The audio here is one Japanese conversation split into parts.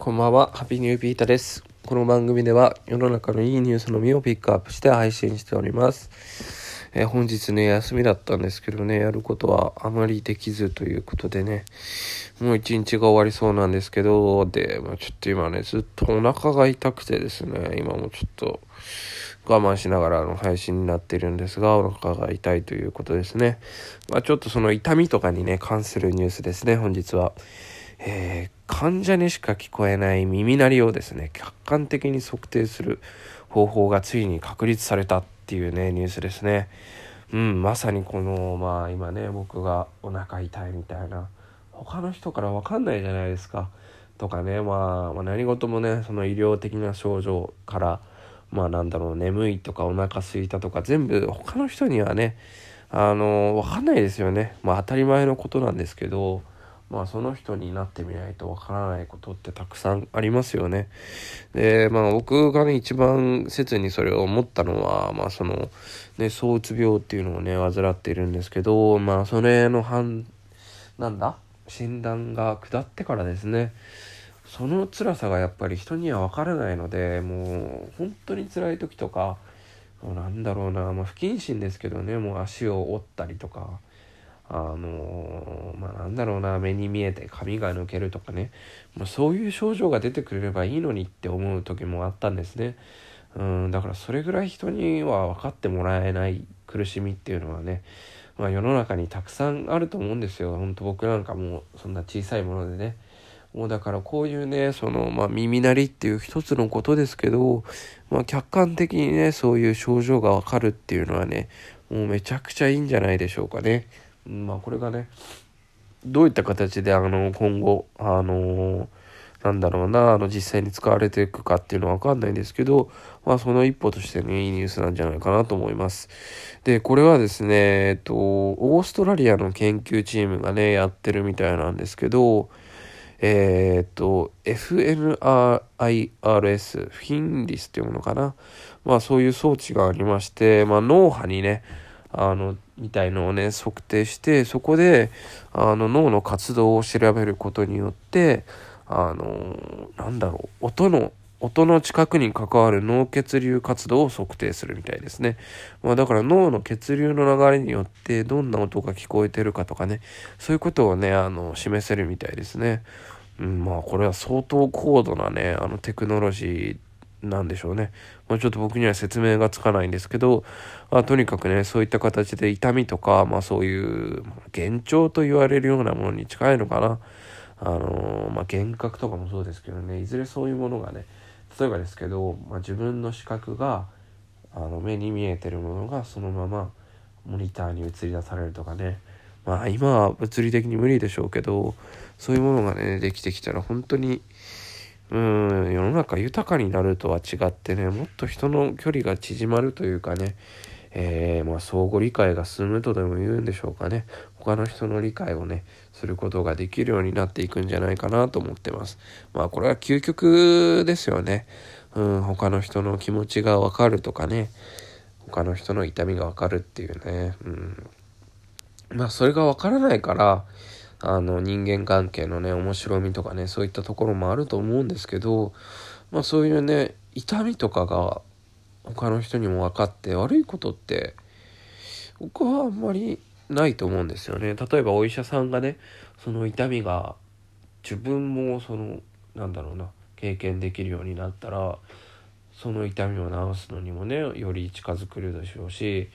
こんばんは、ハッピーニューピータです。この番組では世の中のいいニュースのみをピックアップして配信しております。えー本日ね、休みだったんですけどね、やることはあまりできずということでね、もう一日が終わりそうなんですけど、で、まあ、ちょっと今ね、ずっとお腹が痛くてですね、今もちょっと我慢しながらの配信になっているんですが、お腹が痛いということですね。まあ、ちょっとその痛みとかにね、関するニュースですね、本日は。えー患者にしか聞こえない耳鳴りをですね客観的に測定する方法がついに確立されたっていうねニュースですね。うんまさにこのまあ今ね僕がお腹痛いみたいな。他の人から分かんないじゃないですか。とかね、まあ、まあ何事もねその医療的な症状からまあなんだろう眠いとかお腹空いたとか全部他の人にはねあの分かんないですよね。まあ当たり前のことなんですけど。まあその人になってみないとわからないことってたくさんありますよね。で、まあ僕がね、一番切にそれを思ったのは、まあその、ね、躁うつ病っていうのをね、患っているんですけど、まあそれの判、なんだ？診断が下ってからですね、その辛さがやっぱり人にはわからないので、もう本当に辛い時とか、なんだろうな、まあ不謹慎ですけどね、もう足を折ったりとか、あのまあなんだろうな目に見えて髪が抜けるとかね。もうそういう症状が出てくれればいいのにって思う時もあったんですね。うんだからそれぐらい人には分かってもらえない苦しみっていうのはね、まあ、世の中にたくさんあると思うんですよ。本当僕なんかもうそんな小さいものでね。もうだからこういうねその、まあ、耳鳴りっていう一つのことですけど、まあ、客観的にねそういう症状がわかるっていうのはねもうめちゃくちゃいいんじゃないでしょうかね。まあこれがねどういった形であの今後あのなんだろうなあの実際に使われていくかっていうのは分かんないんですけど、まあ、その一歩としてねいいニュースなんじゃないかなと思います。でこれはですねえっとオーストラリアの研究チームがねやってるみたいなんですけどえーっと FNIRS フィンリスっていうものかなまあそういう装置がありまして、まあ、脳波にねあのみたいのをね測定してそこであの脳の活動を調べることによってあのなんだろう音の音の近くに関わる脳血流活動を測定するみたいですね。まあだから脳の血流の流れによってどんな音が聞こえてるかとかね、そういうことをね、あの、示せるみたいですね。うん、まあこれは相当高度なね、あのテクノロジーなんでしょうね。まあ、ちょっと僕には説明がつかないんですけど、まあ、とにかくね、そういった形で痛みとか、まあそういう幻聴と言われるようなものに近いのかな。あのーまあ幻覚とかもそうですけどね、いずれそういうものがね、例えばですけど、まあ、自分の視覚があの目に見えてるものがそのままモニターに映り出されるとかねまあ今は物理的に無理でしょうけどそういうものがねできてきたら本当に世の中豊かになるとは違ってねもっと人の距離が縮まるというかねえーまあ、相互理解が進むとでも言うんでしょうかね。他の人の理解をねすることができるようになっていくんじゃないかなと思ってます。まあこれは究極ですよね。うん他の人の気持ちがわかるとかね。他の人の痛みがわかるっていうね。うん。まあそれがわからないからあの人間関係のね面白みとかねそういったところもあると思うんですけどまあそういうね痛みとかが他の人にも分かって悪いことって僕はあんまりないと思うんですよね。例えばお医者さんがねその痛みが自分もそのなんだろうな経験できるようになったらその痛みを治すのにもねより近づくでしょうし、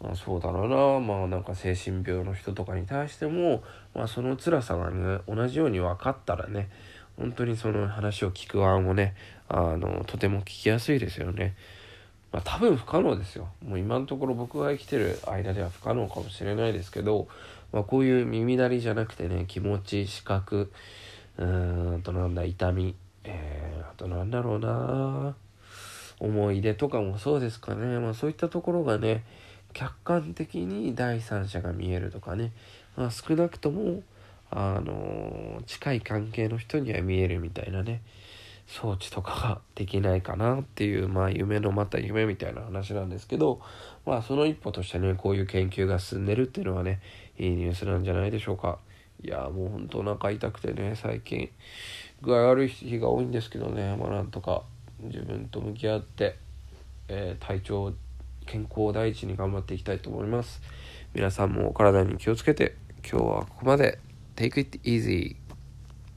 まあ、そうだろうなまあなんか精神病の人とかに対しても、まあ、その辛さがね同じように分かったらね本当にその話を聞く案もねあのとても聞きやすいですよね。まあ、多分不可能ですよ。もう今のところ僕が生きてる間では不可能かもしれないですけど、まあ、こういう耳鳴りじゃなくてね気持ち視覚うーんとなんだ痛み、えー、あとなんだろうな思い出とかもそうですかね、まあ、そういったところがね客観的に第三者が見えるとかね、まあ、少なくともあの近い関係の人には見えるみたいなね。装置とかができないかなっていうまあ夢のまた夢みたいな話なんですけど。まあその一歩としてねこういう研究が進んでるっていうのはねいいニュースなんじゃないでしょうか。いやもうほんとお腹痛くてね最近具合悪い日が多いんですけどね。まあなんとか自分と向き合って、えー、体調健康を第一に頑張っていきたいと思います。皆さんもお体に気をつけて今日はここまで。Take it easy